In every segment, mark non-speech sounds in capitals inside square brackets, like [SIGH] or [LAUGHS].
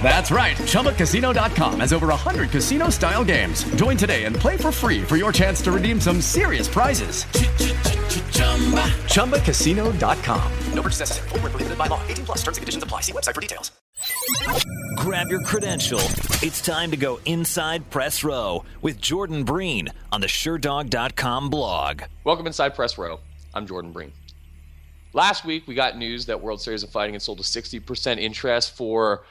That's right. ChumbaCasino.com has over 100 casino style games. Join today and play for free for your chance to redeem some serious prizes. ChumbaCasino.com. No purchase necessary. Full prohibited by law. 18 plus terms and conditions apply. See website for details. Grab your credential. It's time to go inside press row with Jordan Breen on the Sherdog.com blog. Welcome inside press row. I'm Jordan Breen. Last week, we got news that World Series of Fighting had sold a 60% interest for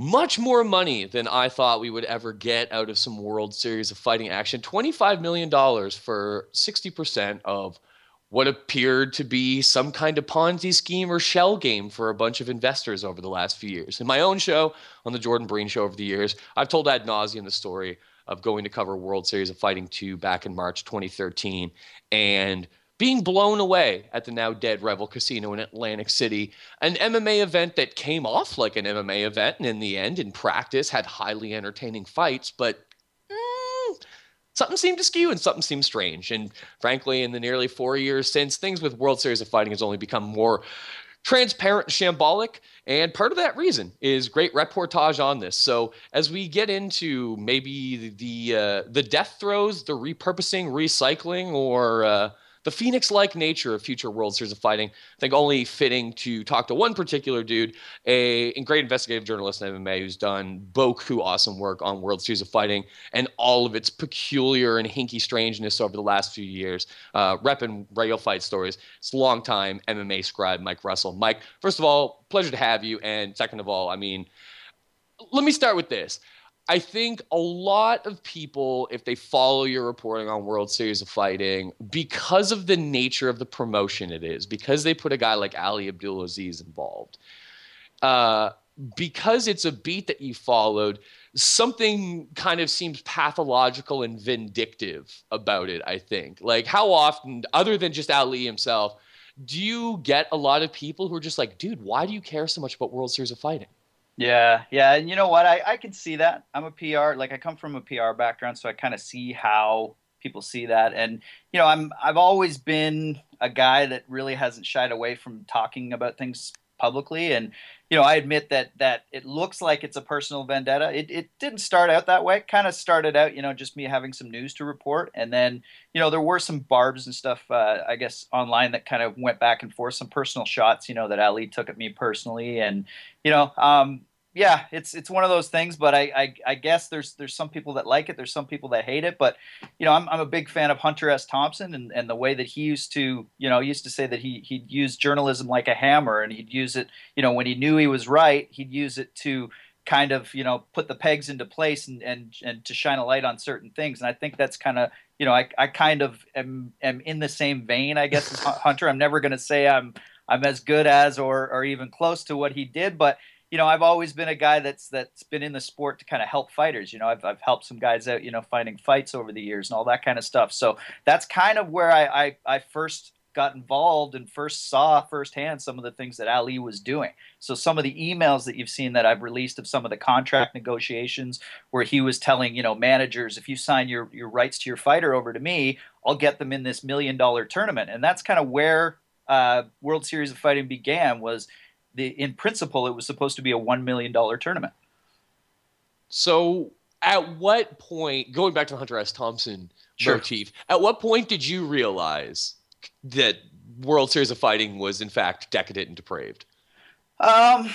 much more money than I thought we would ever get out of some World Series of Fighting action. $25 million for 60% of what appeared to be some kind of Ponzi scheme or shell game for a bunch of investors over the last few years. In my own show, on the Jordan Breen Show over the years, I've told ad nauseum the story of going to cover World Series of Fighting 2 back in March 2013 and being blown away at the now dead Revel Casino in Atlantic City, an MMA event that came off like an MMA event and in the end, in practice, had highly entertaining fights, but something seemed askew and something seemed strange. And frankly, in the nearly four years since, things with World Series of Fighting has only become more transparent and shambolic. And part of that reason is great reportage on this. So as we get into maybe the uh, the death throes, the repurposing, recycling, or uh, the phoenix like nature of future World Series of Fighting. I think only fitting to talk to one particular dude, a great investigative journalist in MMA who's done boku awesome work on World Series of Fighting and all of its peculiar and hinky strangeness over the last few years, uh, repping real fight stories. It's a long time MMA scribe, Mike Russell. Mike, first of all, pleasure to have you. And second of all, I mean, let me start with this. I think a lot of people, if they follow your reporting on World Series of Fighting, because of the nature of the promotion it is, because they put a guy like Ali Abdulaziz involved, uh, because it's a beat that you followed, something kind of seems pathological and vindictive about it, I think. Like, how often, other than just Ali himself, do you get a lot of people who are just like, dude, why do you care so much about World Series of Fighting? Yeah, yeah, and you know what? I, I can see that. I'm a PR, like I come from a PR background, so I kind of see how people see that. And you know, I'm I've always been a guy that really hasn't shied away from talking about things publicly. And you know, I admit that that it looks like it's a personal vendetta. It it didn't start out that way. It kind of started out, you know, just me having some news to report, and then you know there were some barbs and stuff, uh, I guess, online that kind of went back and forth. Some personal shots, you know, that Ali took at me personally, and you know, um, yeah, it's it's one of those things. But I, I, I guess there's there's some people that like it. There's some people that hate it. But you know, I'm I'm a big fan of Hunter S. Thompson and, and the way that he used to you know used to say that he he'd use journalism like a hammer and he'd use it you know when he knew he was right he'd use it to kind of you know put the pegs into place and and and to shine a light on certain things. And I think that's kind of you know I I kind of am am in the same vein I guess as [LAUGHS] Hunter. I'm never going to say I'm I'm as good as or or even close to what he did, but you know, I've always been a guy that's that's been in the sport to kind of help fighters. You know, I've I've helped some guys out, you know, fighting fights over the years and all that kind of stuff. So that's kind of where I I, I first got involved and first saw firsthand some of the things that Ali was doing. So some of the emails that you've seen that I've released of some of the contract negotiations where he was telling, you know, managers, if you sign your, your rights to your fighter over to me, I'll get them in this million dollar tournament. And that's kind of where uh, World Series of Fighting began was the in principle it was supposed to be a one million dollar tournament. So at what point, going back to Hunter S. Thompson sure. motif, at what point did you realize that World Series of Fighting was in fact decadent and depraved? Um,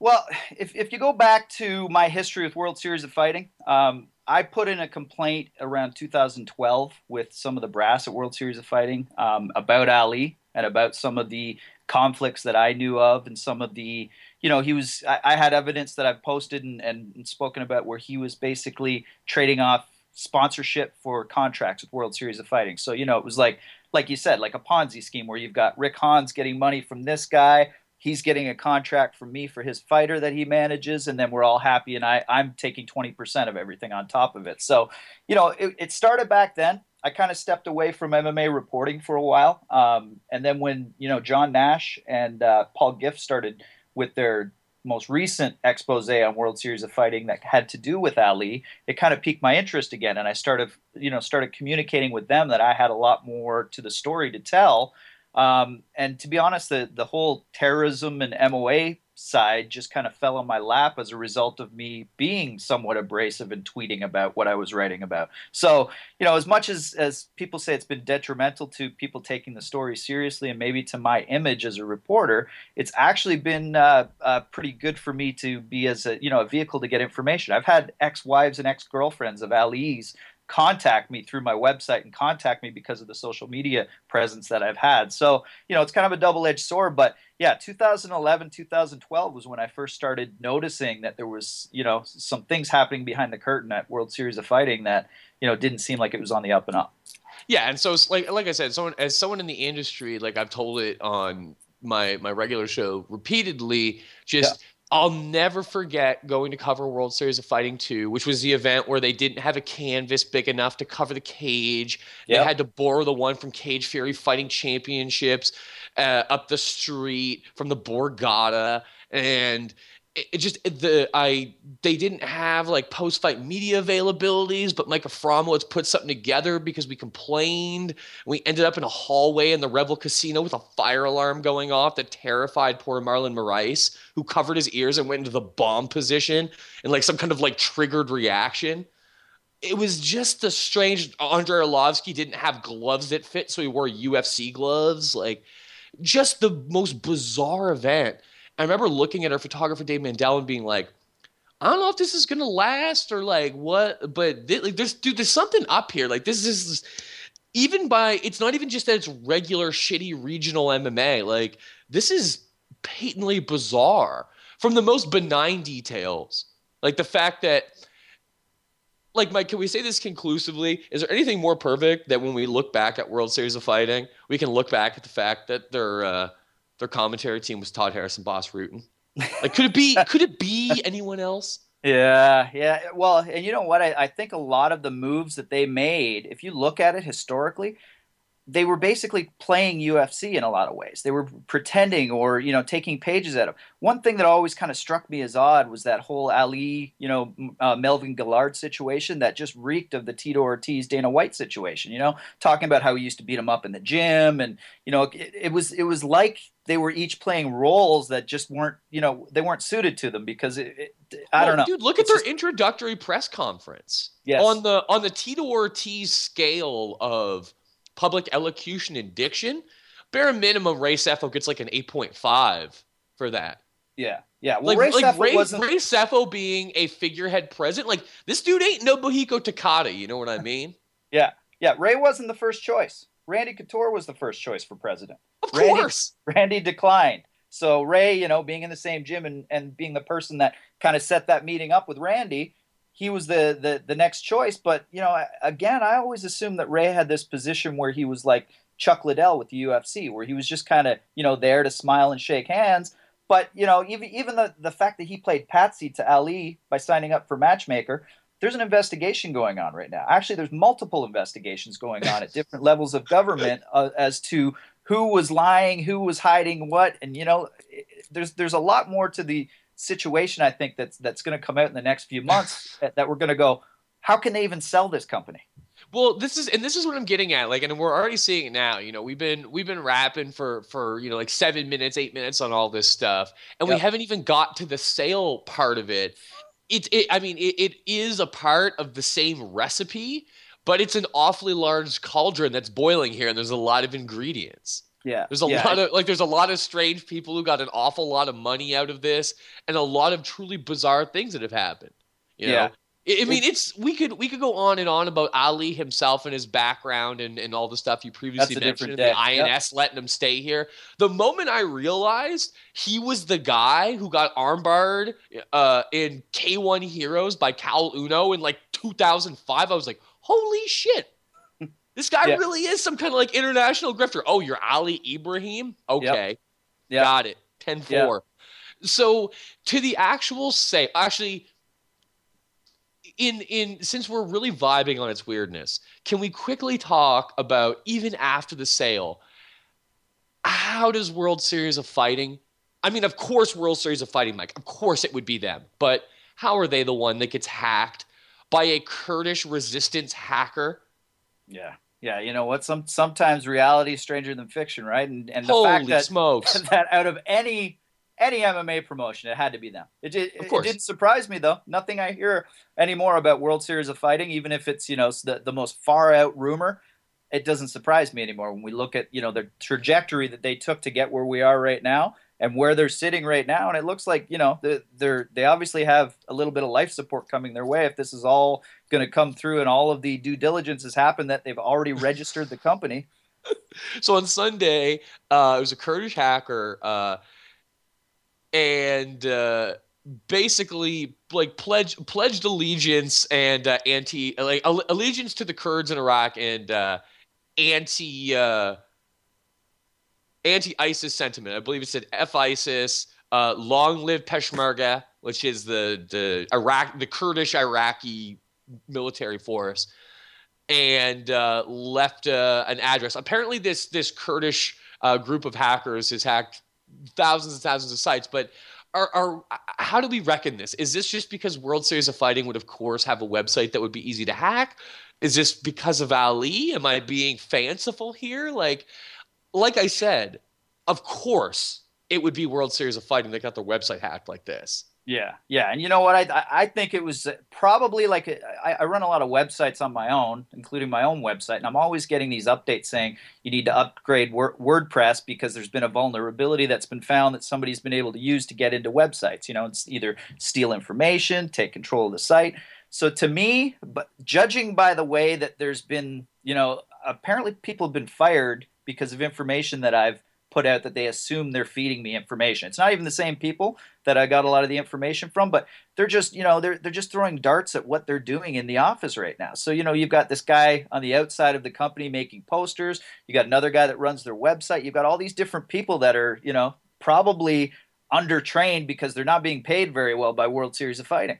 well, if if you go back to my history with World Series of Fighting, um, I put in a complaint around 2012 with some of the brass at World Series of Fighting um, about Ali and about some of the conflicts that I knew of and some of the you know he was I, I had evidence that I've posted and, and spoken about where he was basically trading off sponsorship for contracts with World Series of Fighting. So you know it was like like you said like a Ponzi scheme where you've got Rick Hans getting money from this guy. He's getting a contract from me for his fighter that he manages and then we're all happy and I, i'm taking 20% of everything on top of it. So you know it, it started back then i kind of stepped away from mma reporting for a while. Um, and then when you know john nash and uh, paul gift started with their most recent expose on world series of fighting that had to do with ali it kind of piqued my interest again. And i started you know started communicating with them that i had a lot more to the story to tell. Um, and to be honest, the, the whole terrorism and MOA side just kind of fell on my lap as a result of me being somewhat abrasive and tweeting about what I was writing about. So, you know, as much as, as people say it's been detrimental to people taking the story seriously and maybe to my image as a reporter, it's actually been uh, uh, pretty good for me to be as a, you know, a vehicle to get information. I've had ex-wives and ex-girlfriends of Ali's contact me through my website and contact me because of the social media presence that I've had. So, you know, it's kind of a double edged sword. But yeah, 2011, 2012 was when I first started noticing that there was, you know, some things happening behind the curtain at World Series of Fighting that, you know, didn't seem like it was on the up and up. Yeah, and so like like I said, someone as someone in the industry, like I've told it on my my regular show repeatedly, just yeah I'll never forget going to cover World Series of Fighting 2, which was the event where they didn't have a canvas big enough to cover the cage. Yep. They had to borrow the one from Cage Fury Fighting Championships uh, up the street from the Borgata. And it, just the I they didn't have like post fight media availabilities, but Mike Afromowitz put something together because we complained. We ended up in a hallway in the Revel Casino with a fire alarm going off that terrified poor Marlon Moraes, who covered his ears and went into the bomb position in like some kind of like triggered reaction. It was just the strange. Andrei Arlovsky didn't have gloves that fit, so he wore UFC gloves. Like, just the most bizarre event I remember looking at our photographer Dave Mandel and being like, I don't know if this is gonna last or like what, but th- like there's dude, there's something up here. Like this is even by it's not even just that it's regular shitty regional MMA. Like this is patently bizarre from the most benign details. Like the fact that like Mike, can we say this conclusively? Is there anything more perfect that when we look back at World Series of Fighting, we can look back at the fact that they're uh, their commentary team was Todd Harrison, Bas Rutten. Like, could it be? could it be [LAUGHS] anyone else? Yeah, yeah. Well, and you know what? I, I think a lot of the moves that they made, if you look at it historically, they were basically playing UFC in a lot of ways. They were pretending or you know taking pages out of. One thing that always kind of struck me as odd was that whole Ali, you know, uh, Melvin Guillard situation that just reeked of the Tito Ortiz Dana White situation. You know, talking about how he used to beat him up in the gym, and you know, it, it was it was like they were each playing roles that just weren't you know they weren't suited to them because it, it, I well, don't know. Dude, look it's at their just... introductory press conference. Yes. On the on the Tito Ortiz scale of public elocution and diction, bare minimum, Ray Sefo gets like an 8.5 for that. Yeah, yeah. Well, like Ray, like Ray, wasn't... Ray Sefo being a figurehead president, like this dude ain't no Nobuhiko Takada. You know what I mean? [LAUGHS] yeah, yeah. Ray wasn't the first choice. Randy Couture was the first choice for president. Of Randy, course. Randy declined. So Ray, you know, being in the same gym and, and being the person that kind of set that meeting up with Randy, he was the, the the next choice. But you know, again, I always assumed that Ray had this position where he was like Chuck Liddell with the UFC, where he was just kind of you know there to smile and shake hands. But you know, even even the the fact that he played patsy to Ali by signing up for Matchmaker, there's an investigation going on right now. Actually, there's multiple investigations going on at [LAUGHS] different levels of government uh, as to who was lying, who was hiding what, and you know, there's there's a lot more to the situation I think that's that's going to come out in the next few months [LAUGHS] that we're going to go. How can they even sell this company? Well, this is and this is what I'm getting at. Like, and we're already seeing it now. You know, we've been we've been rapping for for you know like seven minutes, eight minutes on all this stuff, and yep. we haven't even got to the sale part of it. It, it I mean, it, it is a part of the same recipe, but it's an awfully large cauldron that's boiling here, and there's a lot of ingredients. Yeah. There's a yeah. lot of like there's a lot of strange people who got an awful lot of money out of this and a lot of truly bizarre things that have happened. You know? Yeah. I mean, it's we could we could go on and on about Ali himself and his background and, and all the stuff you previously mentioned, the day. Yep. INS letting him stay here. The moment I realized he was the guy who got armbarred uh, in K1 Heroes by Caol Uno in like 2005, I was like, holy shit. This guy [LAUGHS] Yeah. really is some kind of like international grifter. Oh, you're Ali Ibrahim? Okay. Yep. Got it. 10 4. So to the actual say, actually, in in since we're really vibing on its weirdness, can we quickly talk about even after the sale? How does World Series of Fighting? I mean, of course, World Series of Fighting, Mike. Of course, it would be them. But how are they the one that gets hacked by a Kurdish resistance hacker? Yeah. Yeah, you know what? Some sometimes reality is stranger than fiction, right? And and the Holy fact that smokes! [LAUGHS] that out of any any MMA promotion, it had to be them. It, did, Of it didn't surprise me though. Nothing I hear anymore about World Series of Fighting, even if it's you know the the most far out rumor, it doesn't surprise me anymore when we look at you know the trajectory that they took to get where we are right now and where they're sitting right now. And it looks like you know the- they're they obviously have a little bit of life support coming their way if this is all going to come through and all of the due diligence has happened that they've already registered the company. [LAUGHS] so on Sunday, uh, it was a Kurdish hacker, uh, and uh, basically like pledged pledged allegiance and uh, anti like alle- allegiance to the Kurds in Iraq and uh, anti uh, anti ISIS sentiment. I believe it said F ISIS, uh, long live Peshmerga, which is the the Iraq the Kurdish Iraqi military force and uh, left uh, an address. Apparently, this this Kurdish uh, group of hackers has hacked thousands and thousands of sites. But are, are how do we reckon this? Is this just because World Series of Fighting would, of course, have a website that would be easy to hack? Is this because of Ali? Am I being fanciful here? Like, like I said, of course, it would be World Series of Fighting that got their website hacked like this. Yeah, yeah, and you know what? I I- I think it was uh, probably like uh, I run a lot of websites on my own, including my own website, and I'm always getting these updates saying you need to upgrade Wor- WordPress because there's been a vulnerability that's been found that somebody's been able to use to get into websites. You know, it's either steal information, take control of the site. So to me, but judging by the way that there's been, you know, apparently people have been fired because of information that I've put out that they assume they're feeding me information. It's not even the same people that I got a lot of the information from, but they're just, you know, they're they're just throwing darts at what they're doing in the office right now. So, you know, you've got this guy on the outside of the company making posters, you got another guy that runs their website, you've got all these different people that are, you know, probably undertrained because they're not being paid very well by World Series of Fighting.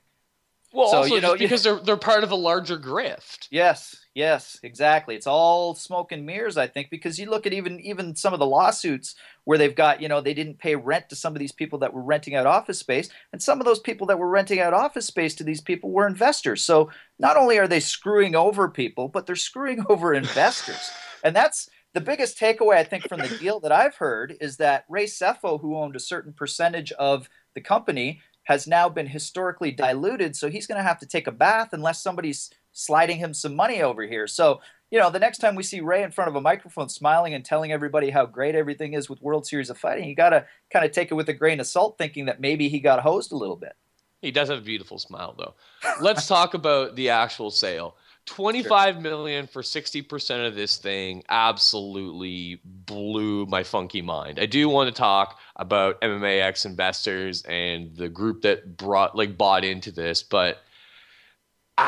Well, So, also you know, because they're they're part of a larger grift. Yes, yes, exactly. It's all smoke and mirrors, I think, because you look at even even some of the lawsuits where they've got, you know, they didn't pay rent to some of these people that were renting out office space, and some of those people that were renting out office space to these people were investors. So not only are they screwing over people, but they're screwing [LAUGHS] over investors. And that's the biggest takeaway I think from the deal that I've heard is that Ray Sefo, who owned a certain percentage of the company, has now been historically diluted. So he's going to have to take a bath unless somebody's sliding him some money over here. So, you know, the next time we see Ray in front of a microphone smiling and telling everybody how great everything is with World Series of Fighting, you got to kind of take it with a grain of salt, thinking that maybe he got hosed a little bit. He does have a beautiful smile, though. Let's talk [LAUGHS] about the actual sale. Twenty-five million for sixty percent of this thing absolutely blew my funky mind. I do want to talk about MMAX investors and the group that brought like bought into this, but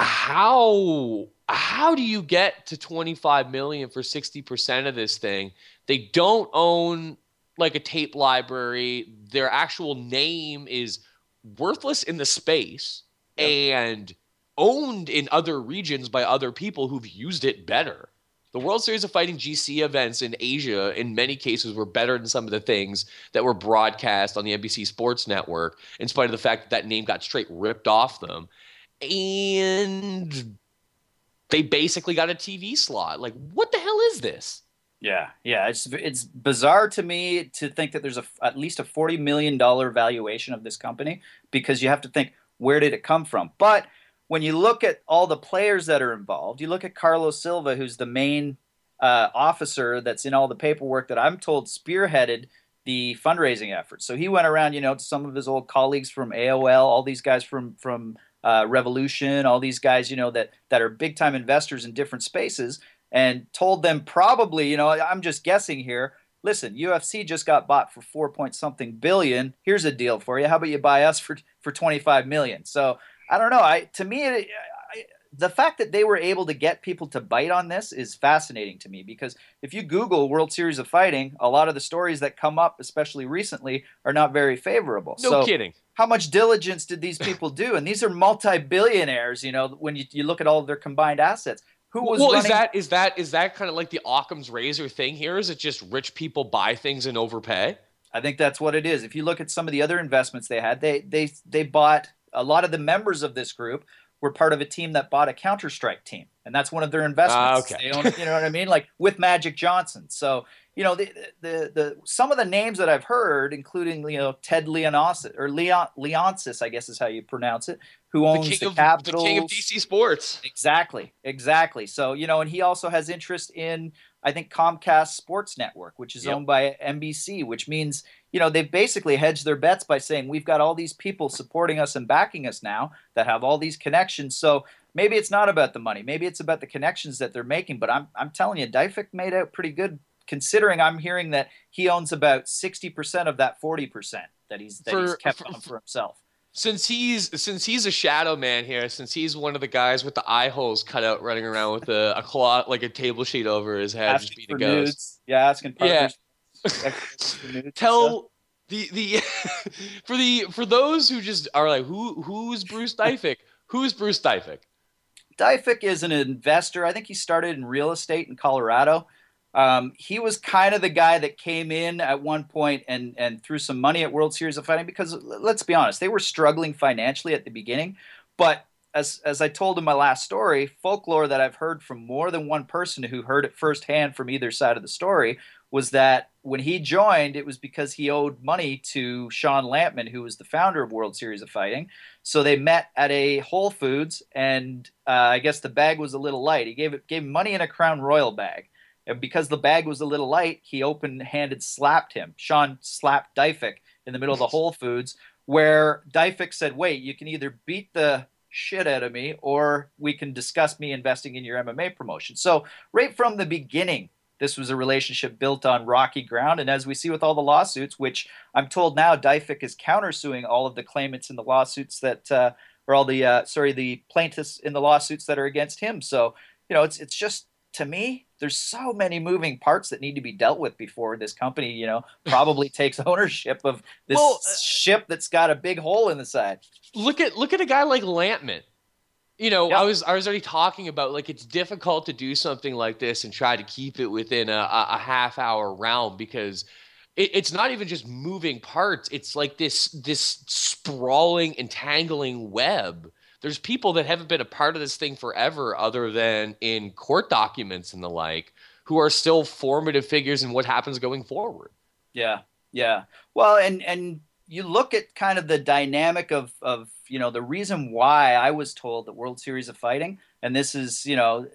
how how do you get to 25 million for 60% of this thing? They don't own like a tape library. Their actual name is worthless in the space and owned in other regions by other people who've used it better. The World Series of Fighting GC events in Asia, in many cases, were better than some of the things that were broadcast on the NBC Sports Network, in spite of the fact that that name got straight ripped off them. And they basically got a TV slot. Like, what the hell is this? Yeah, yeah, it's it's bizarre to me to think that there's a at least a forty million dollar valuation of this company because you have to think where did it come from. But when you look at all the players that are involved, you look at Carlos Silva, who's the main uh, officer that's in all the paperwork that I'm told spearheaded the fundraising effort. So he went around, you know, to some of his old colleagues from AOL, all these guys from from uh, Revolution, all these guys, you know, that that are big time investors in different spaces, and told them probably, you know, I'm just guessing here. Listen, UFC just got bought for four point something billion. Here's a deal for you. How about you buy us for for 25 million? So I don't know. I to me, the fact that they were able to get people to bite on this is fascinating to me because if you Google World Series of Fighting, a lot of the stories that come up, especially recently, are not very favorable. No so kidding. How much diligence did these people do? And these are multi-billionaires. You know, when you, you look at all of their combined assets, who was well, running? is that is that is that kind of like the Occam's razor thing here? Is it just rich people buy things and overpay? I think that's what it is. If you look at some of the other investments they had, they they they bought a lot of the members of this group were part of a team that bought a Counter Strike team, and that's one of their investments. Ah, okay. They own, you know what I mean? Like with Magic Johnson. So you know the the the some of the names that I've heard, including you know Ted Leonsis or Leon Leonsis, I guess is how you pronounce it, who The owns king the, of Capitals. the king of DC sports. Exactly, exactly. So you know, and he also has interest in I think Comcast Sports Network, which is Yep. owned by NBC, which means you know they've basically hedged their bets by saying we've got all these people supporting us and backing us now that have all these connections. So maybe it's not about the money, maybe it's about the connections that they're making. But I'm I'm telling you, Deifik made out pretty good. Considering I'm hearing that he owns about 60% of that 40% that he's that he's kept for- on for himself. Since he's since he's a shadow man here, since he's one of the guys with the eye holes cut out, running around with a, a cloth like a table sheet over his head, just being for a ghost. nudes. Yeah, asking partners. For nudes and stuff. Tell the the [LAUGHS] for the for those who just are like who who's Bruce Deifik? Who's Bruce Deifik? Deifik is an investor. I think he started in real estate in Colorado. Um, he was kind of the guy that came in at one point and and threw some money at World Series of Fighting because let's be honest, they were struggling financially at the beginning. But as as I told in my last story, folklore that I've heard from more than one person who heard it firsthand from either side of the story was that when he joined, it was because he owed money to Sean Lampman, who was the founder of World Series of Fighting. So they met at a Whole Foods, and uh, I guess the bag was a little light. He gave it gave money in a Crown Royal bag, and because the bag was a little light, he open-handed slapped him. Sean slapped Deifik in the middle of the Whole Foods, where Deifik said, "Wait, you can either beat the shit out of me, or we can discuss me investing in your MMA promotion." So right from the beginning, this was a relationship built on rocky ground. And as we see with all the lawsuits, which I'm told now Deifik is countersuing all of the claimants in the lawsuits that, uh, or all the, uh, sorry, the plaintiffs in the lawsuits that are against him. So, you know, it's, it's just, to me, there's so many moving parts that need to be dealt with before this company, you know, [LAUGHS] probably takes ownership of this Well, uh, ship that's got a big hole in the side. Look at look at a guy like Lampman. You know, Yep. I was I was already talking about like it's difficult to do something like this and try to keep it within a, a, a half hour realm because it, it's not even just moving parts. It's like this this sprawling, entangling web. There's people that haven't been a part of this thing forever, other than in court documents and the like, who are still formative figures in what happens going forward. Yeah, yeah. Well, and and you look at kind of the dynamic of of you know the reason why I was told that World Series of Fighting, and this is you know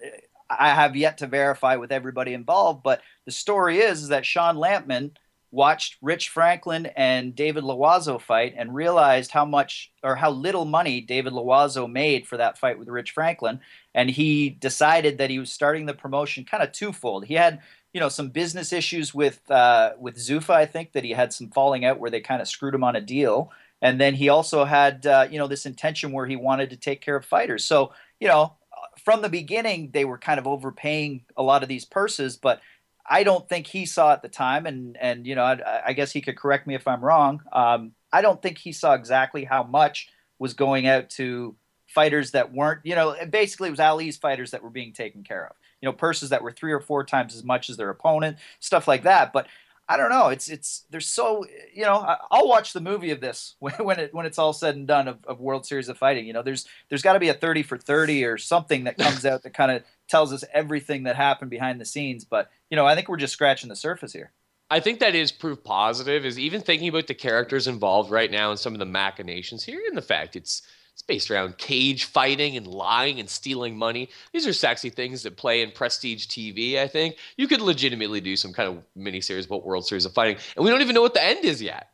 I have yet to verify with everybody involved, but the story is, is that Sean Lampman watched Rich Franklin and David Loiseau fight and realized how much or how little money David Loiseau made for that fight with Rich Franklin, and he decided that he was starting the promotion kind of twofold. He had you know some business issues with uh, with Zuffa. I think that he had some falling out where they kind of screwed him on a deal, and then he also had uh, you know this intention where he wanted to take care of fighters. So you know from the beginning they were kind of overpaying a lot of these purses, but I don't think he saw at the time, and and you know I, I guess he could correct me if I'm wrong. Um, I don't think he saw exactly how much was going out to fighters that weren't you know basically it was Ali's fighters that were being taken care of you know purses that were three or four times as much as their opponent stuff like that. But i don't know it's it's there's so you know i'll watch the movie of this [LAUGHS] when, when it when it's all said and done of, of world series of fighting. You know there's there's got to be a 30 for 30 or something that comes out that kind of tells us everything that happened behind the scenes. But you know i think we're just scratching the surface here. I think that is proof positive. Is even thinking about the characters involved right now and some of the machinations here, and the fact it's it's based around cage fighting and lying and stealing money. These are sexy things that play in prestige TV. I think you could legitimately do some kind of miniseries about World Series of Fighting, and we don't even know what the end is yet.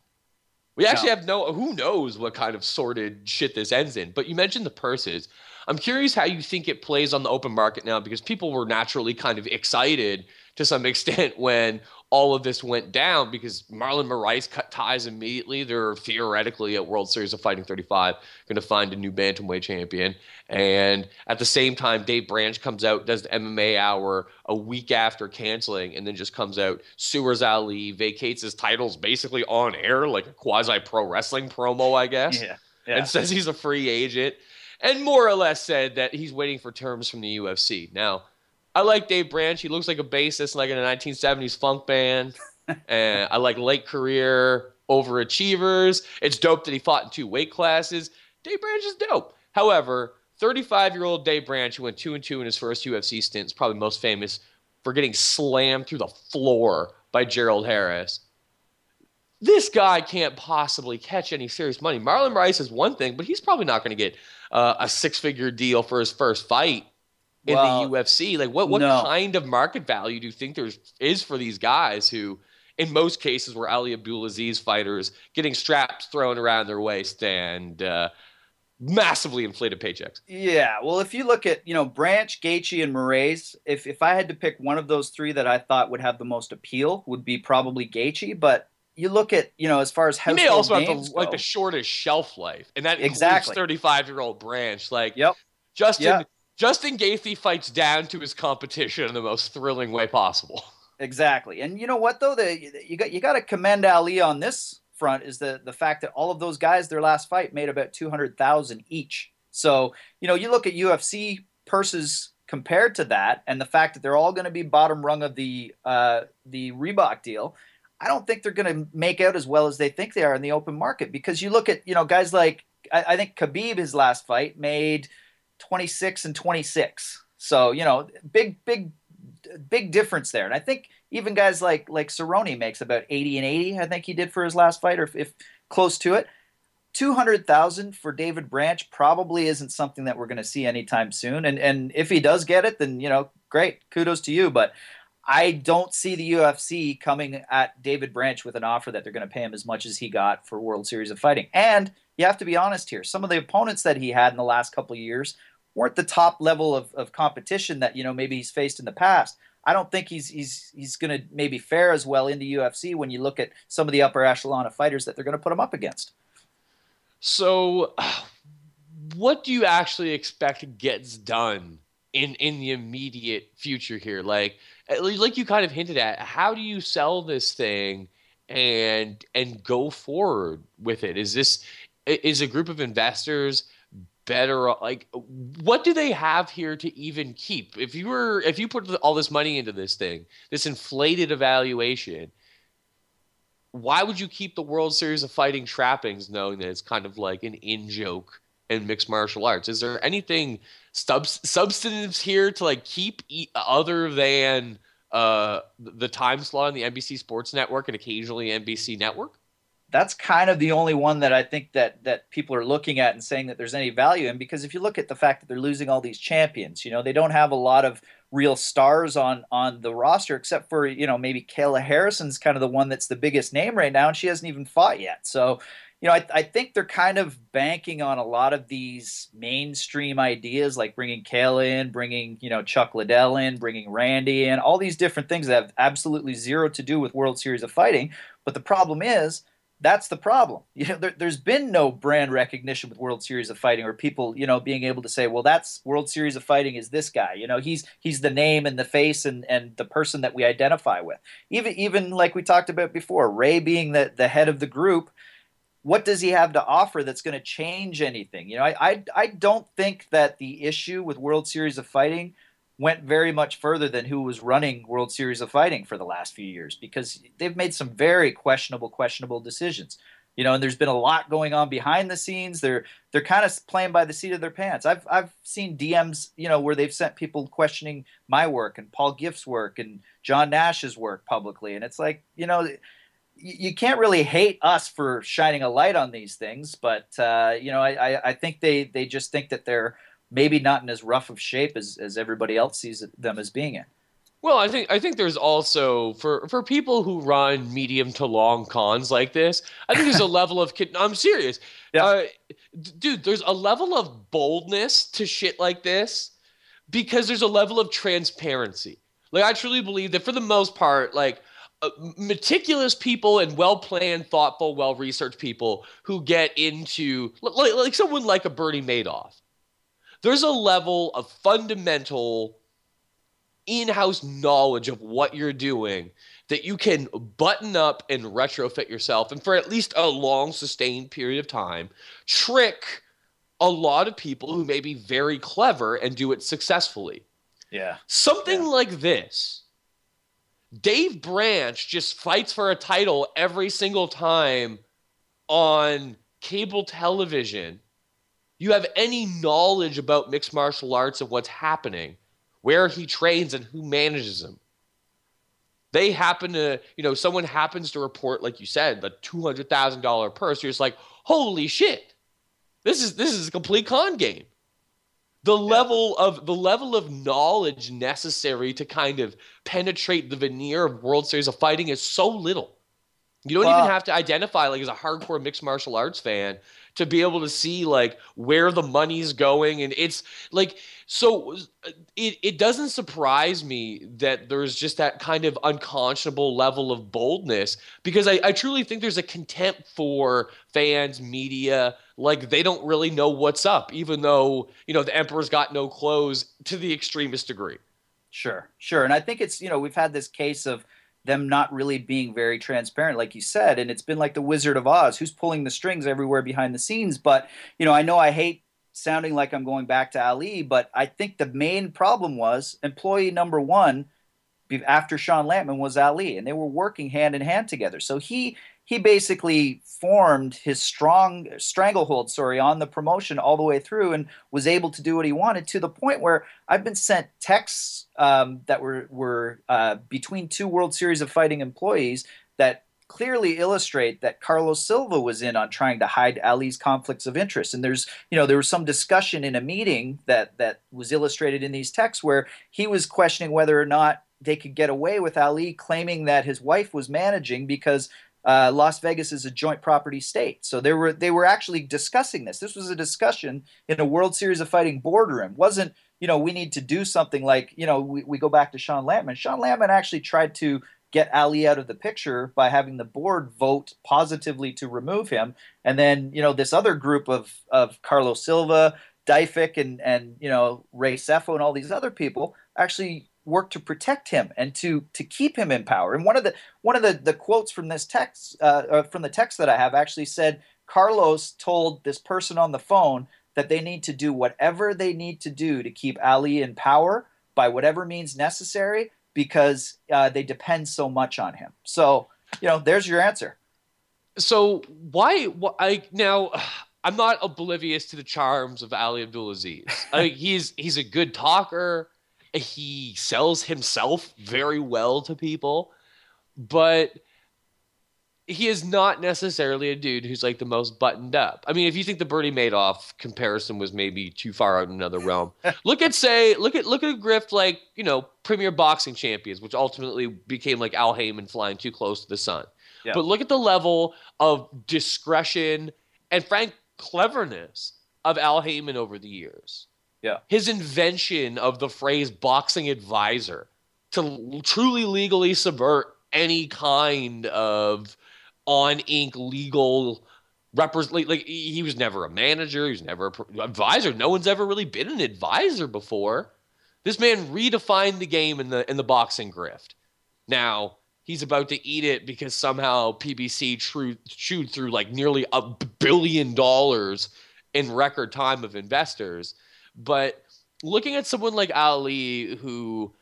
We actually No. have no who knows what kind of sorted shit this ends in. But you mentioned the purses. I'm curious how you think it plays on the open market now because people were naturally kind of excited to some [LAUGHS] extent when all of this went down because Marlon Moraes cut ties immediately. They're theoretically at World Series of Fighting 35 going to find a new bantamweight champion. And at the same time, Dave Branch comes out, does the MMA hour a week after canceling, and then just comes out, Suarez Ali vacates his titles basically on air, like a quasi pro wrestling promo, I guess Yeah. Yeah. and says he's a free agent and more or less said that he's waiting for terms from the UFC. Now, I like Dave Branch. He looks like a bassist like in a 1970s funk band. [LAUGHS] and I like late career overachievers. It's dope that he fought in two weight classes. Dave Branch is dope. However, 35 year old Dave Branch, who went 2 and 2 in his first UFC stint, is probably most famous for getting slammed through the floor by Gerald Harris this guy can't possibly catch any serious money. Marlon Rice is one thing, but he's probably not going to get uh, a six figure deal for his first fight in Well, the UFC. Like, what what no. kind of market value do you think there is for these guys who, in most cases, were Ali Abdulaziz fighters getting straps thrown around their waist and uh, massively inflated paychecks? Yeah, well, if you look at you know Branch, Gaethje, and Moraes, if if I had to pick one of those three that I thought would have the most appeal, would be probably Gaethje. But you look at you know as far as household may also have the, like the shortest shelf life, and that Exactly. 35 year old Branch. Like, Yep. Justin Yeah. Justin Gaethje fights down to his competition in the most thrilling way possible. Exactly, and you know what though, the you got you got to commend Ali on this front is the the fact that all of those guys their last fight made about two hundred thousand each. So you know you look at UFC purses compared to that, and the fact that they're all going to be bottom rung of the uh, the Reebok deal. I don't think they're going to make out as well as they think they are in the open market because you look at you know guys like I, I think Khabib his last fight made twenty six and twenty six. So you know big big big difference there. And I think even guys like like Cerrone makes about 80 and 80, I think he did for his last fight, or if, if close to it. 200,000 for David Branch probably isn't something that we're going to see anytime soon. And and if he does get it, then you know, great, kudos to you. But I don't see the UFC coming at David Branch with an offer that they're going to pay him as much as he got for World Series of Fighting. And you have to be honest here. Some of the opponents that he had in the last couple of years weren't the top level of, of competition that you know maybe he's faced in the past. I don't think he's he's he's going to maybe fare as well in the UFC when you look at some of the upper echelon of fighters that they're going to put him up against. So, what do you actually expect gets done in in the immediate future here? Like, like you kind of hinted at, how do you sell this thing and and go forward with it? Is this is a group of investors better like what do they have here to even keep if you were if you put all this money into this thing this inflated evaluation why would you keep the World Series of Fighting trappings knowing that it's kind of like an in joke in mixed martial arts? Is there anything sub- substantive here to like keep e- other than uh, the time slot on the NBC Sports Network and occasionally NBC Network? That's kind of the only one that I think that that people are looking at and saying that there's any value in because if you look at the fact that they're losing all these champions, you know, they don't have a lot of real stars on on the roster except for, you know, maybe Kayla Harrison's kind of the one that's the biggest name right now and she hasn't even fought yet. So, you know, I, I think they're kind of banking on a lot of these mainstream ideas like bringing Kayla in, bringing, you know, Chuck Liddell in, bringing Randy in, all these different things that have absolutely zero to do with World Series of Fighting. But the problem is, that's the problem. [LAUGHS] You know, there, there's been no brand recognition with World Series of Fighting, or people, you know, being able to say, "Well, that's World Series of Fighting is this guy." You know, he's he's the name and the face and and the person that we identify with. Even even like we talked about before, Ray being the the head of the group, what does he have to offer that's going to change anything? You know, I, I I don't think that the issue with World Series of Fighting went very much further than who was running World Series of Fighting for the last few years because they've made some very questionable, questionable decisions. You know, and there's been a lot going on behind the scenes. They're they're kind of playing by the seat of their pants. I've I've seen DMs, you know, where they've sent people questioning my work and Paul Gift's work and John Nash's work publicly, and it's like, you know, you, can't really hate us for shining a light on these things, but uh, you know, I I think they they just think that they're maybe not in as rough of shape as, as everybody else sees them as being in. Well, I think I think there's also for for people who run medium to long cons like this. I think there's a [LAUGHS] level of I'm serious, Yeah. uh, dude. There's a level of boldness to shit like this because there's a level of transparency. Like I truly believe that for the most part, like uh, meticulous people and well planned, thoughtful, well researched people who get into like, like someone like a Bernie Madoff. There's a level of fundamental in-house knowledge of what you're doing that you can button up and retrofit yourself and for at least a long sustained period of time trick a lot of people who may be very clever and do it successfully Yeah. something Yeah. like this dave branch just fights for a title every single time on cable television you have any knowledge about mixed martial arts and what's happening where he trains and who manages him. They happen to, you know, someone happens to report, like you said, the two hundred thousand dollar purse. You're just like, holy shit, this is this is a complete con game. The level of the level of knowledge necessary to kind of penetrate the veneer of World Series of Fighting is so little. You don't Well- even have to identify like as a hardcore mixed martial arts fan to be able to see like where the money's going and it's like so it, it doesn't surprise me that there's just that kind of unconscionable level of boldness because I, I truly think there's a contempt for fans media like they don't really know what's up even though you know the emperor's got no clothes to the extremist degree Sure, sure. And I think it's, you know, we've had this case of them not really being very transparent, like you said, and it's been like the Wizard of Oz, who's pulling the strings everywhere behind the scenes. But, you know, I know I hate sounding like I'm going back to Ali, but I think the main problem was employee number one after Sean Lampman was Ali, and they were working hand in hand together. So he he basically formed his strong stranglehold, sorry, on the promotion all the way through, and was able to do what he wanted to the point where I've been sent texts um, that were were uh, between two World Series of Fighting employees that clearly illustrate that Carlos Silva was in on trying to hide Ali's conflicts of interest. And there's, you know, there was some discussion in a meeting that that was illustrated in these texts where he was questioning whether or not they could get away with Ali claiming that his wife was managing because uh, Las Vegas is a joint property state. So they were they were actually discussing this. This was a discussion in a World Series of Fighting boardroom. wasn't you know we need to do something like you know we, we go back to Sean Lampman. Sean Lampman actually tried to get Ali out of the picture by having the board vote positively to remove him, and then you know this other group of of Carlos Silva, Deifik, and and you know Ray Sefo and all these other people actually work to protect him and to to keep him in power. And one of the one of the the quotes from this text uh, uh, from the text that I have actually said Carlos told this person on the phone that they need to do whatever they need to do to keep Ali in power by whatever means necessary because uh, they depend so much on him. So you know, there's your answer. So why? wh- I now I'm not oblivious to the charms of Ali Abdulaziz. [LAUGHS] I mean, he's he's a good talker. He sells himself very well to people, but he is not necessarily a dude who's like the most buttoned up. I mean, if you think the Bernie Madoff comparison was maybe too far out in another realm, [LAUGHS] look at say look at look at a grift like you know premier boxing champions, which ultimately became like Al Haymon flying too close to the sun. Yeah. But look at the level of discretion and frank cleverness of Al Haymon over the years. Yeah. His invention of the phrase boxing advisor to truly legally subvert any kind of on ink legal represent like, he was never a manager he was never a advisor. No one's ever really been an advisor before. This man redefined the game in the in the boxing grift. Now he's about to eat it because somehow pbc tru- chewed through like nearly a billion dollars in record time of investors but looking at someone like ali who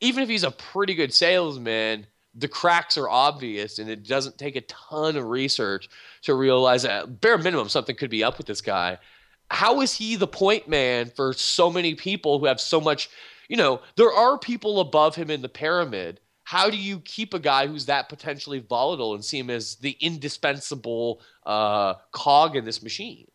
even if he's a pretty good salesman, the cracks are obvious and it doesn't take a ton of research to realize that bare minimum something could be up with this guy. How is he the point man for so many people who have so much, you know, there are people above him in the pyramid. How do you keep a guy who's that potentially volatile and see him as the indispensable uh, cog in this machine?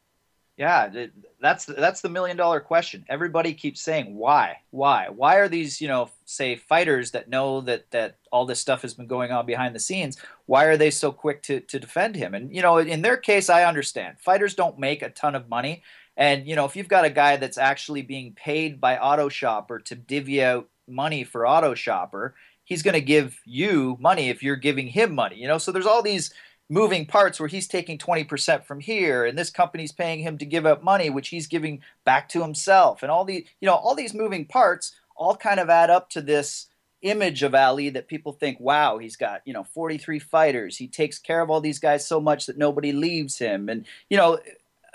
Yeah, that's that's the million dollar question. Everybody keeps saying why, why, why are these you know say fighters that know that that all this stuff has been going on behind the scenes? Why are they so quick to to defend him? And you know, in their case, I understand. Fighters don't make a ton of money, and you know, if you've got a guy that's actually being paid by Auto Shopper to divvy out money for Auto Shopper, he's going to give you money if you're giving him money. You know, so there's all these moving parts where he's taking 20% from here and this company's paying him to give up money which he's giving back to himself. And all the you know all these moving parts all kind of add up to this image of Ali that people think wow he's got you know 43 fighters. He takes care of all these guys so much that nobody leaves him. And you know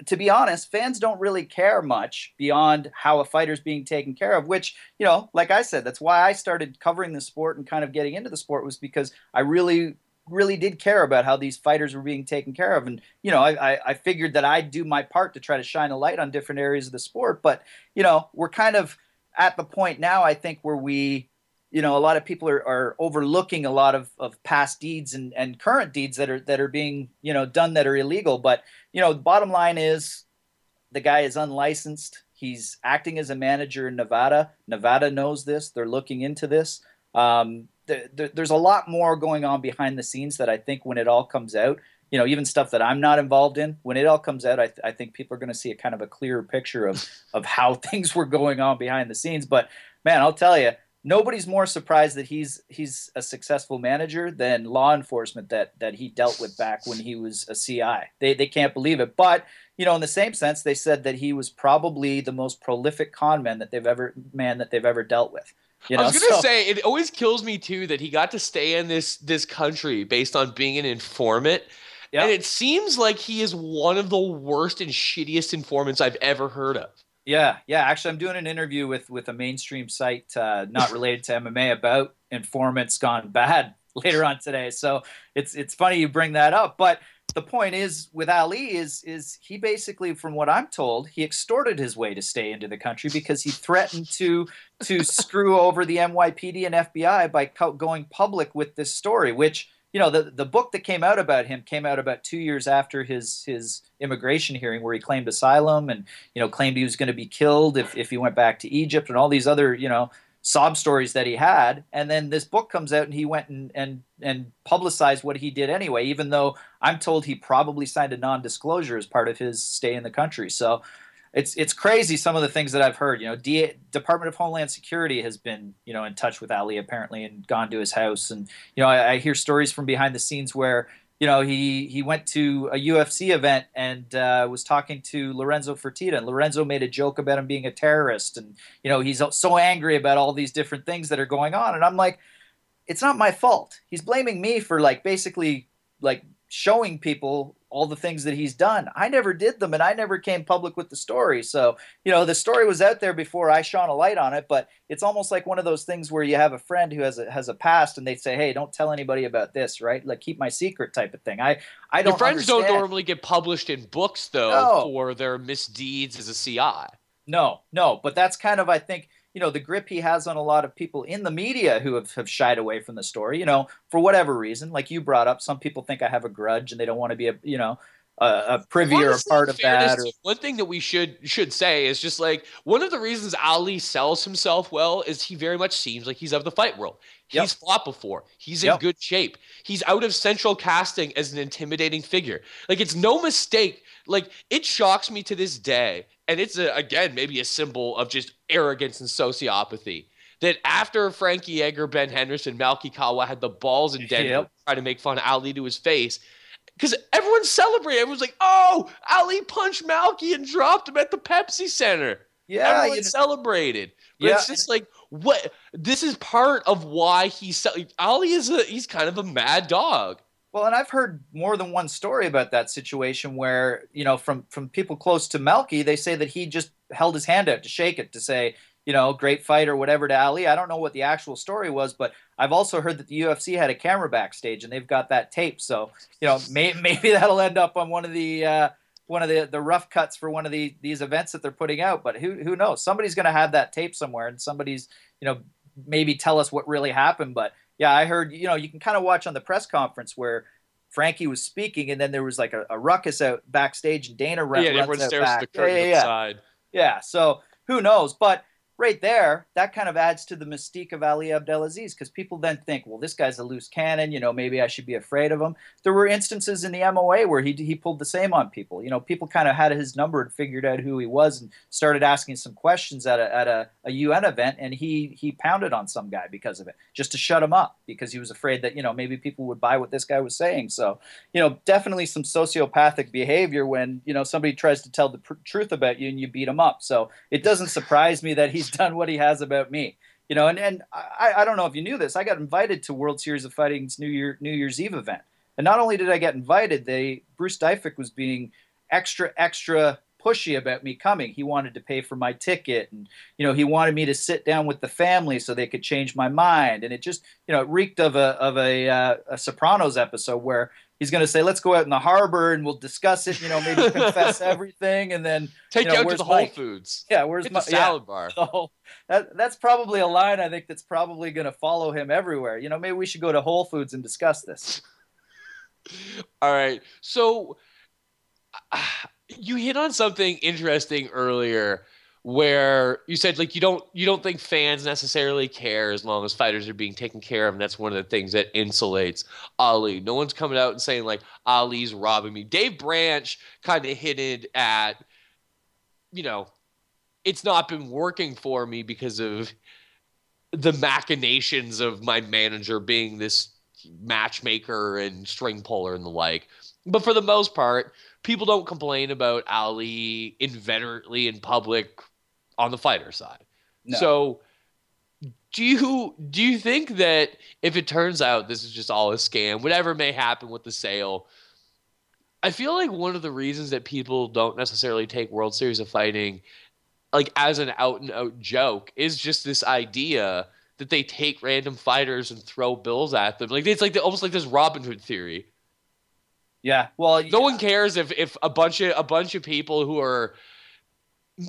to be honest fans don't really care much beyond how a fighter's being taken care of which you know like I said that's why I started covering the sport and kind of getting into the sport was because I really really did care about how these fighters were being taken care of. And, you know, I, I figured that I'd do my part to try to shine a light on different areas of the sport. But, you know, we're kind of at the point now, I think, where we, you know, a lot of people are, are overlooking a lot of, of past deeds and, and current deeds that are that are being, you know, done that are illegal. But, you know, the bottom line is the guy is unlicensed. He's acting as a manager in Nevada. Nevada knows this. They're looking into this. Um, there's a lot more going on behind the scenes that I think when it all comes out, you know, even stuff that I'm not involved in, when it all comes out, I, th- I think people are going to see a kind of a clearer picture of [LAUGHS] of how things were going on behind the scenes. But man, I'll tell you, nobody's more surprised that he's he's a successful manager than law enforcement that that he dealt with back when he was a CI. They they can't believe it, but you know, in the same sense, they said that he was probably the most prolific con man that they've ever man that they've ever dealt with. You know, I was gonna so, say it always kills me too that he got to stay in this this country based on being an informant. And it seems like he is one of the worst and shittiest informants I've ever heard of. Yeah, yeah. Actually, I'm doing an interview with with a mainstream site uh, not related to MMA about informants gone bad [LAUGHS] later on today. So it's it's funny you bring that up, but the point is with Ali is is he basically, from what I'm told, he extorted his way to stay into the country because he threatened to to [LAUGHS] screw over the NYPD and FBI by co- going public with this story, which you know the the book that came out about him came out about two years after his his immigration hearing where he claimed asylum and you know claimed he was going to be killed if if he went back to Egypt and all these other you know sob stories that he had. And then this book comes out and he went and and and publicized what he did anyway even though i'm told he probably signed a non-disclosure as part of his stay in the country. So it's it's crazy some of the things that i've heard. You know D- department of homeland security has been you know in touch with ali apparently and gone to his house. And you know I, I hear stories from behind the scenes where you know, he he went to a UFC event and uh, was talking to Lorenzo Fertitta, and Lorenzo made a joke about him being a terrorist, and you know, he's so angry about all these different things that are going on, and I'm like, it's not my fault. He's blaming me for like basically like showing people all the things that he's done. I never did them and I never came public with the story. So, you know, the story was out there before I shone a light on it, but it's almost like one of those things where you have a friend who has a has a past and they say, "Hey, don't tell anybody about this," right? Like keep my secret type of thing. I I don't Your friends understand. don't normally get published in books though No. for their misdeeds as a CI. No, no, but that's kind of I think you know the grip he has on a lot of people in the media who have, have shied away from the story. You know, for whatever reason, like you brought up, some people think I have a grudge and they don't want to be a you know a, a privy or a part of that. Or, One thing that we should should say is just like one of the reasons Ali sells himself well is he very much seems like he's of the fight world. He's Yep. fought before. He's in Yep. good shape. He's out of central casting as an intimidating figure. Like it's no mistake. Like it shocks me to this day, and it's a, again maybe a symbol of just arrogance and sociopathy. That after Frankie Edgar, Ben Henderson, Malky Kawa had the balls in Denver Yep. to try to make fun of Ali to his face, because everyone celebrated. Everyone's like, "Oh, Ali punched Malky and dropped him at the Pepsi Center." yeah, Everyone you know- celebrated. But Yeah. it's just like what this is part of why he's Ali is a he's kind of a mad dog. Well, and I've heard more than one story about that situation where, you know, from from people close to Melky, they say that he just held his hand out to shake it to say, you know, great fight or whatever to Ali. I don't know what the actual story was, but I've also heard that the UFC had a camera backstage and they've got that tape. So, you know, may, [LAUGHS] maybe that'll end up on one of the uh, one of the, the rough cuts for one of the these events that they're putting out. But who who knows? Somebody's going to have that tape somewhere, and somebody's you know maybe tell us what really happened. But yeah, I heard you know you can kind of watch on the press conference where Frankie was speaking, and then there was like a, a ruckus out backstage, and Dana ran, yeah, runs everyone out stares back. at the curtain yeah, yeah, yeah. Yeah, so who knows? But right there, that kind of adds to the mystique of Ali Abdelaziz because people then think, well, this guy's a loose cannon. You know, maybe I should be afraid of him. There were instances in the MOA where he he pulled the same on people. You know, people kind of had his number and figured out who he was and started asking some questions at a at a, a UN event, and he he pounded on some guy because of it, just to shut him up because he was afraid that you know maybe people would buy what this guy was saying. So you know, definitely some sociopathic behavior when you know somebody tries to tell the pr- truth about you and you beat them up. So it doesn't surprise me that he's done what he has about me. You know, and, and I, I don't know if you knew this. I got invited to World Series of Fighting's New Year New Year's Eve event, and not only did I get invited, they Bruce Deifik was being extra extra pushy about me coming. He wanted to pay for my ticket, and you know he wanted me to sit down with the family so they could change my mind. And it just you know it reeked of a of a, uh, a Sopranos episode where he's going to say, "Let's go out in the harbor and we'll discuss it." You know, maybe confess [LAUGHS] everything, and then Take you know, out to the Whole? Foods. Yeah, where's Hit my the salad bar. [LAUGHS] So that, that's probably a line I think that's probably going to follow him everywhere. You know, maybe we should go to Whole Foods and discuss this. [LAUGHS] All right. So uh, [SIGHS] you hit on something interesting earlier where you said like you don't you don't think fans necessarily care as long as fighters are being taken care of and that's one of the things that insulates Ali. No one's coming out and saying like Ali's robbing me. Dave Branch kind of hinted at you know it's not been working for me because of the machinations of my manager being this matchmaker and string puller and the like. But for the most part, people don't complain about Ali inveterately in public on the fighter side. No. So do you do you think that if it turns out this is just all a scam, whatever may happen with the sale, I feel like one of the reasons that people don't necessarily take World Series of Fighting like as an out and out joke is just this idea that they take random fighters and throw bills at them. Like it's like the, almost like this Robin Hood theory. Yeah. Well, No one cares if if a bunch of a bunch of people who are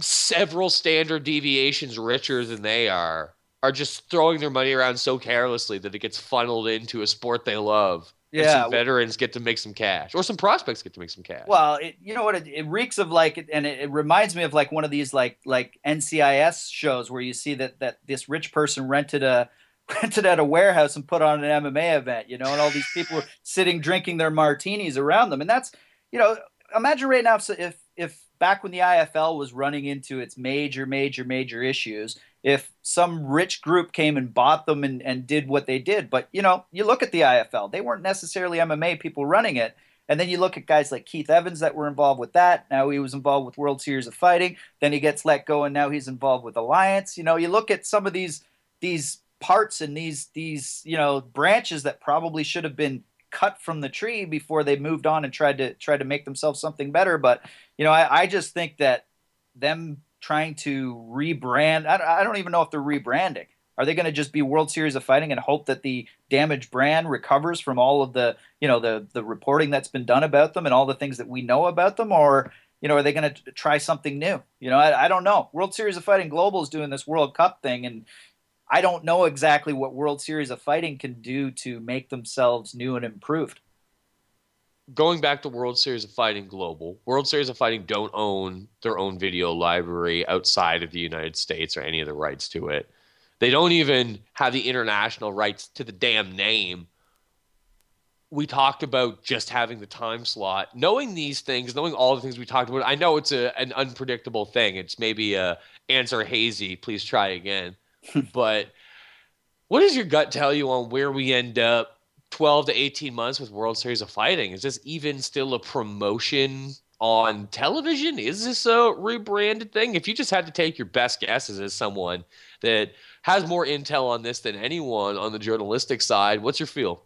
several standard deviations richer than they are are just throwing their money around so carelessly that it gets funneled into a sport they love. Yeah. some veterans get to make some cash, or some prospects get to make some cash. Well, it, you know what? It, it reeks of like, and it, it reminds me of like one of these like like NCIS shows where you see that that this rich person rented a [LAUGHS] rented at a warehouse and put on an MMA event, you know, and all these people were sitting drinking their martinis around them, and that's you know, imagine right now if if, if back when the IFL was running into its major major major issues. If some rich group came and bought them and, and did what they did, but you know, you look at the IFL, they weren't necessarily MMA people running it. And then you look at guys like Keith Evans that were involved with that. Now he was involved with World Series of Fighting. Then he gets let go, and now he's involved with Alliance. You know, you look at some of these these parts and these these you know branches that probably should have been cut from the tree before they moved on and tried to try to make themselves something better. But you know, I, I just think that them trying to rebrand. I, don't- I don't even know if they're rebranding. Are they going to just be World Series of Fighting and hope that the damaged brand recovers from all of the, you know, the the reporting that's been done about them and all the things that we know about them, or you know, are they going to try something new? You know, I, I don't know. World Series of Fighting Global is doing this World Cup thing, and I don't know exactly what World Series of Fighting can do to make themselves new and improved. going back to World Series of Fighting Global, World Series of Fighting don't own their own video library outside of the United States or any of the rights to it. They don't even have the international rights to the damn name. We talked about just having the time slot. Knowing these things, knowing all the things we talked about, I know it's a, an unpredictable thing. It's maybe a answer hazy, please try again. [LAUGHS] but what does your gut tell you on where we end up 12 to 18 months with World Series of Fighting? Is this even still a promotion on television? Is this a rebranded thing? If you just had to take your best guesses as someone that has more intel on this than anyone on the journalistic side, what's your feel?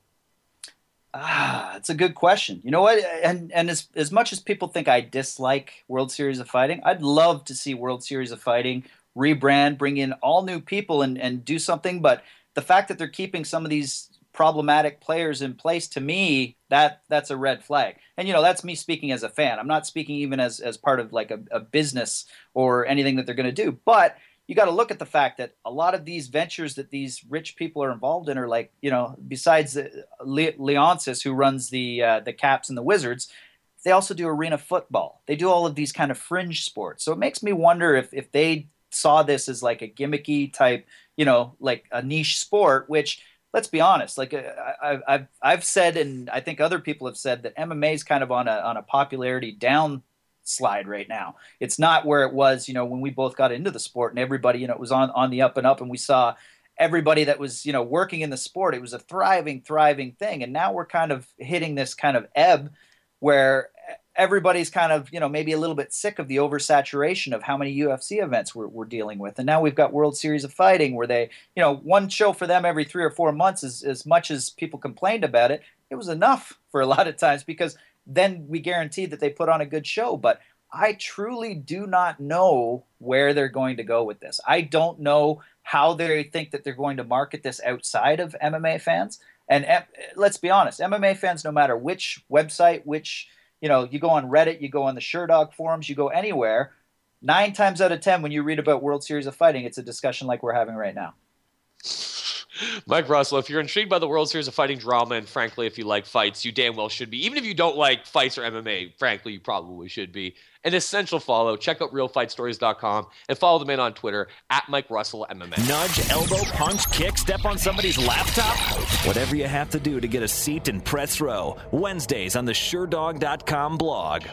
Ah, it's a good question. You know what? And and as as much as people think I dislike World Series of Fighting, I'd love to see World Series of Fighting rebrand, bring in all new people, and and do something. But the fact that they're keeping some of these problematic players in place, to me, that that's a red flag. And you know, that's me speaking as a fan. I'm not speaking even as as part of like a, a business or anything that they're going to do. But you got to look at the fact that a lot of these ventures that these rich people are involved in are like, you know, besides the, Le- Leonsis, who runs the uh, the Caps and the Wizards, they also do arena football. They do all of these kind of fringe sports. So it makes me wonder if if they saw this as like a gimmicky type, you know, like a niche sport, which let's be honest, like uh, I, I've I've said, and I think other people have said that MMA is kind of on a on a popularity down slide right now. It's not where it was, you know, when we both got into the sport and everybody, you know, it was on on the up and up, and we saw everybody that was, you know, working in the sport. It was a thriving, thriving thing, and now we're kind of hitting this kind of ebb where everybody's kind of you know maybe a little bit sick of the oversaturation of how many UFC events we're, we're dealing with, and now we've got World Series of Fighting where they you know one show for them every three or four months is as much as people complained about it. It was enough for a [LAUGHS] lot of times because then we guarantee that they put on a good show. But I truly do not know where they're going to go with this. I don't know how they think that they're going to market this outside of MMA fans. And eh, let's be honest, MMA fans, no matter which website, which you know, you go on Reddit, you go on the Sherdog forums, you go anywhere. Nine times out of ten, when you read about World Series of Fighting, it's a discussion like we're having right now. Mike Russell, if you're intrigued by the World Series of Fighting drama, and frankly, if you like fights, you damn well should be. Even if you don't like fights or MMA, frankly, you probably should be. An essential follow. Check out realfightstories.com and follow the man on Twitter at Mike Russell MMA. Nudge, elbow, punch, kick, step on somebody's laptop. Whatever you have to do to get a seat in press row. Wednesdays on the Sherdog.com blog.